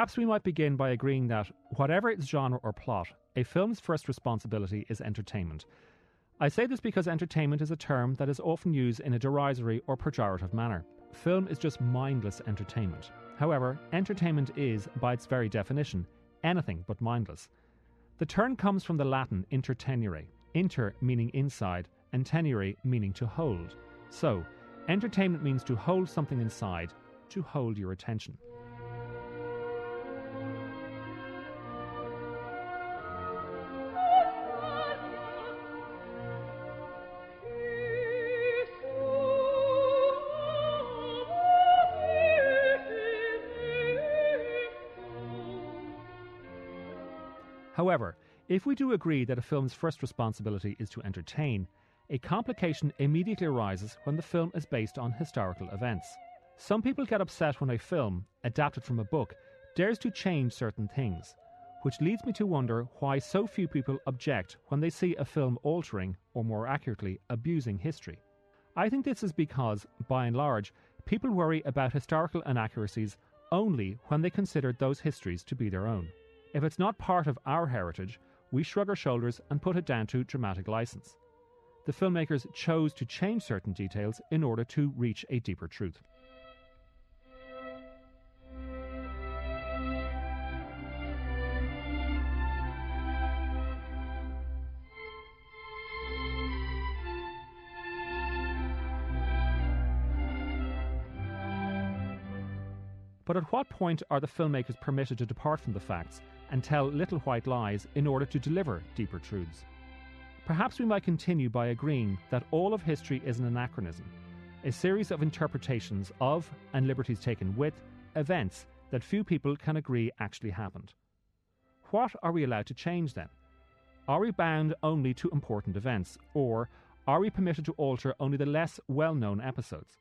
Perhaps we might begin by agreeing that, whatever its genre or plot, a film's first responsibility is entertainment. I say this because entertainment is a term that is often used in a derisory or pejorative manner. Film is just mindless entertainment. However, entertainment is, by its very definition, anything but mindless. The term comes from the Latin intertenere, inter meaning inside, and tenere meaning to hold. So, entertainment means to hold something inside, to hold your attention. However, if we do agree that a film's first responsibility is to entertain, a complication immediately arises when the film is based on historical events. Some people get upset when a film, adapted from a book, dares to change certain things, which leads me to wonder why so few people object when they see a film altering, or more accurately, abusing history. I think this is because, by and large, people worry about historical inaccuracies only when they consider those histories to be their own. If it's not part of our heritage, we shrug our shoulders and put it down to dramatic license. The filmmakers chose to change certain details in order to reach a deeper truth. But at what point are the filmmakers permitted to depart from the facts and tell little white lies in order to deliver deeper truths. Perhaps we might continue by agreeing that all of history is an anachronism, a series of interpretations of, and liberties taken with, events that few people can agree actually happened. What are we allowed to change then? Are we bound only to important events, or are we permitted to alter only the less well known episodes?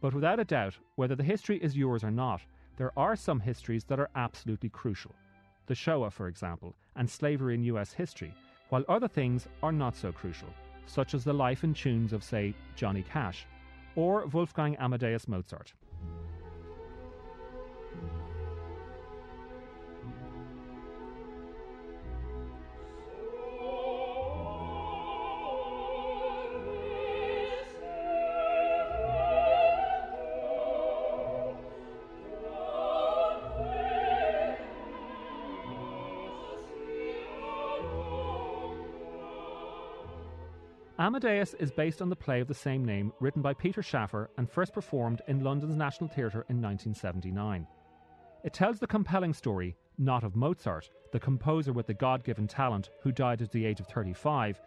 But without a doubt, whether the history is yours or not, there are some histories that are absolutely crucial the Shoah, for example, and slavery in US history, while other things are not so crucial, such as the life and tunes of, say, Johnny Cash or Wolfgang Amadeus Mozart. Amadeus is based on the play of the same name written by Peter Shaffer and first performed in London's National Theatre in 1979. It tells the compelling story not of Mozart, the composer with the God given talent who died at the age of 35,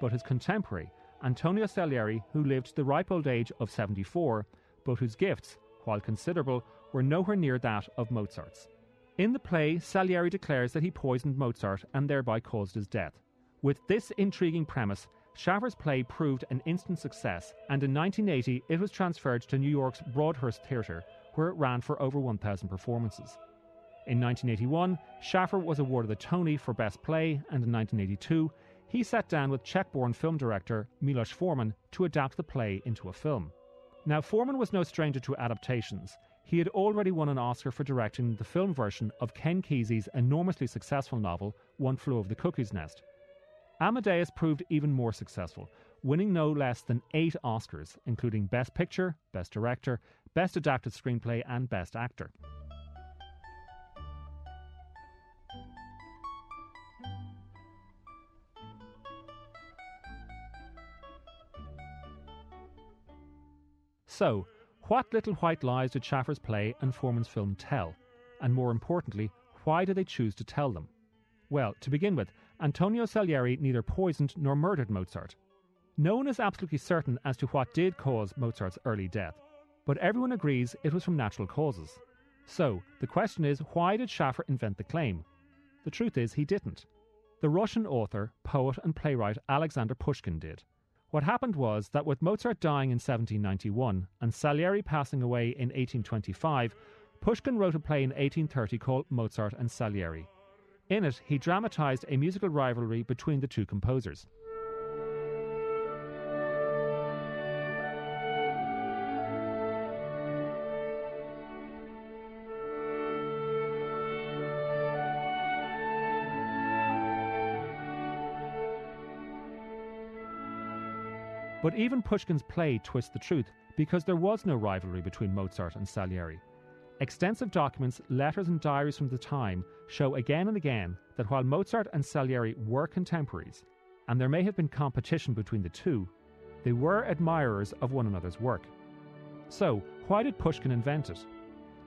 but his contemporary, Antonio Salieri, who lived to the ripe old age of 74, but whose gifts, while considerable, were nowhere near that of Mozart's. In the play, Salieri declares that he poisoned Mozart and thereby caused his death. With this intriguing premise, Shaffer's play proved an instant success, and in 1980 it was transferred to New York's Broadhurst Theatre, where it ran for over 1,000 performances. In 1981, Shaffer was awarded the Tony for Best Play, and in 1982, he sat down with Czech born film director Milos Forman to adapt the play into a film. Now, Forman was no stranger to adaptations. He had already won an Oscar for directing the film version of Ken Kesey's enormously successful novel, One Flew Over the Cuckoo's Nest. Amadeus proved even more successful, winning no less than eight Oscars, including Best Picture, Best Director, Best Adapted Screenplay, and Best Actor. So, what little white lies did Shaffer's play and Forman's film tell? And more importantly, why did they choose to tell them? Well, to begin with, Antonio Salieri neither poisoned nor murdered Mozart. No one is absolutely certain as to what did cause Mozart's early death, but everyone agrees it was from natural causes. So, the question is why did Shaffer invent the claim? The truth is, he didn't. The Russian author, poet, and playwright Alexander Pushkin did. What happened was that with Mozart dying in 1791 and Salieri passing away in 1825, Pushkin wrote a play in 1830 called Mozart and Salieri. In it, he dramatized a musical rivalry between the two composers. But even Pushkin's play twists the truth because there was no rivalry between Mozart and Salieri. Extensive documents, letters, and diaries from the time show again and again that while Mozart and Salieri were contemporaries, and there may have been competition between the two, they were admirers of one another's work. So, why did Pushkin invent it?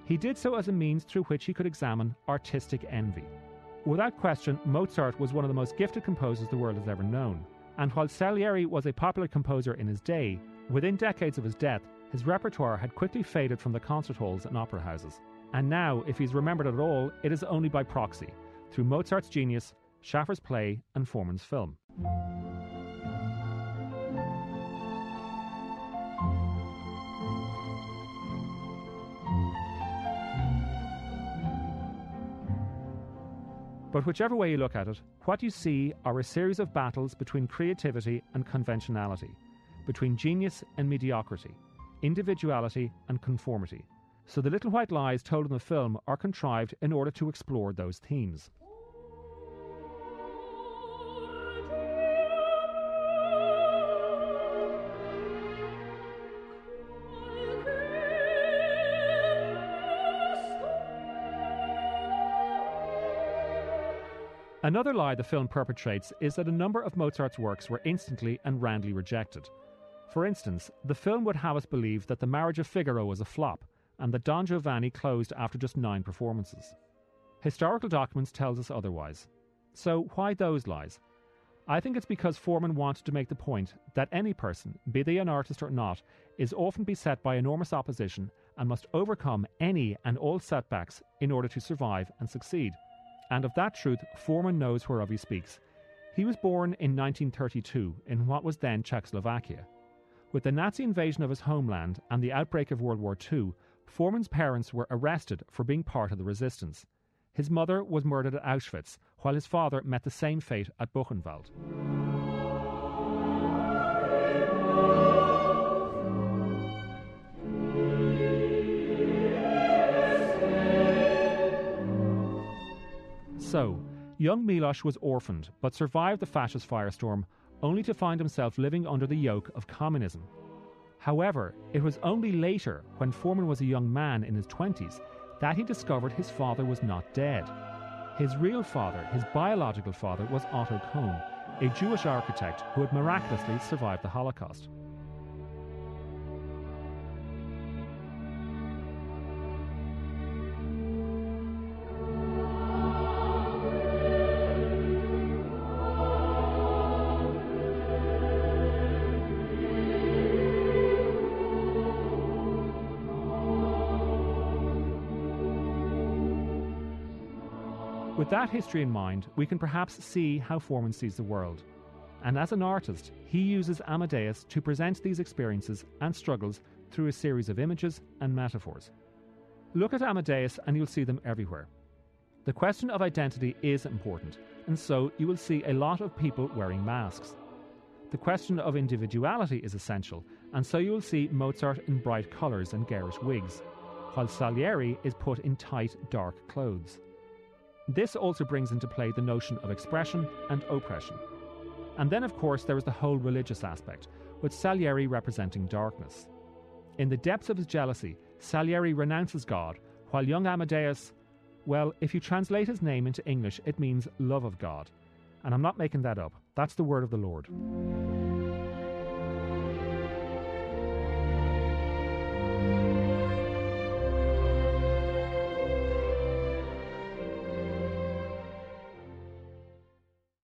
He did so as a means through which he could examine artistic envy. Without question, Mozart was one of the most gifted composers the world has ever known. And while Salieri was a popular composer in his day, within decades of his death, his repertoire had quickly faded from the concert halls and opera houses. And now, if he's remembered at all, it is only by proxy, through Mozart's genius, Shaffer's play, and Forman's film. But whichever way you look at it, what you see are a series of battles between creativity and conventionality, between genius and mediocrity, individuality and conformity. So the little white lies told in the film are contrived in order to explore those themes. Another lie the film perpetrates is that a number of Mozart's works were instantly and roundly rejected. For instance, the film would have us believe that The Marriage of Figaro was a flop and that Don Giovanni closed after just nine performances. Historical documents tells us otherwise. So why those lies? I think it's because Forman wanted to make the point that any person, be they an artist or not, is often beset by enormous opposition and must overcome any and all setbacks in order to survive and succeed. And of that truth, Forman knows whereof he speaks. He was born in 1932 in what was then Czechoslovakia. With the Nazi invasion of his homeland and the outbreak of World War II, Forman's parents were arrested for being part of the resistance. His mother was murdered at Auschwitz, while his father met the same fate at Buchenwald. So, young Milos was orphaned but survived the fascist firestorm only to find himself living under the yoke of communism. However, it was only later, when Forman was a young man in his 20s, that he discovered his father was not dead. His real father, his biological father, was Otto Kohn, a Jewish architect who had miraculously survived the Holocaust. With that history in mind, we can perhaps see how Forman sees the world. And as an artist, he uses Amadeus to present these experiences and struggles through a series of images and metaphors. Look at Amadeus and you'll see them everywhere. The question of identity is important, and so you will see a lot of people wearing masks. The question of individuality is essential, and so you will see Mozart in bright colours and garish wigs, while Salieri is put in tight, dark clothes. This also brings into play the notion of expression and oppression. And then, of course, there is the whole religious aspect, with Salieri representing darkness. In the depths of his jealousy, Salieri renounces God, while young Amadeus, well, if you translate his name into English, it means love of God. And I'm not making that up, that's the word of the Lord.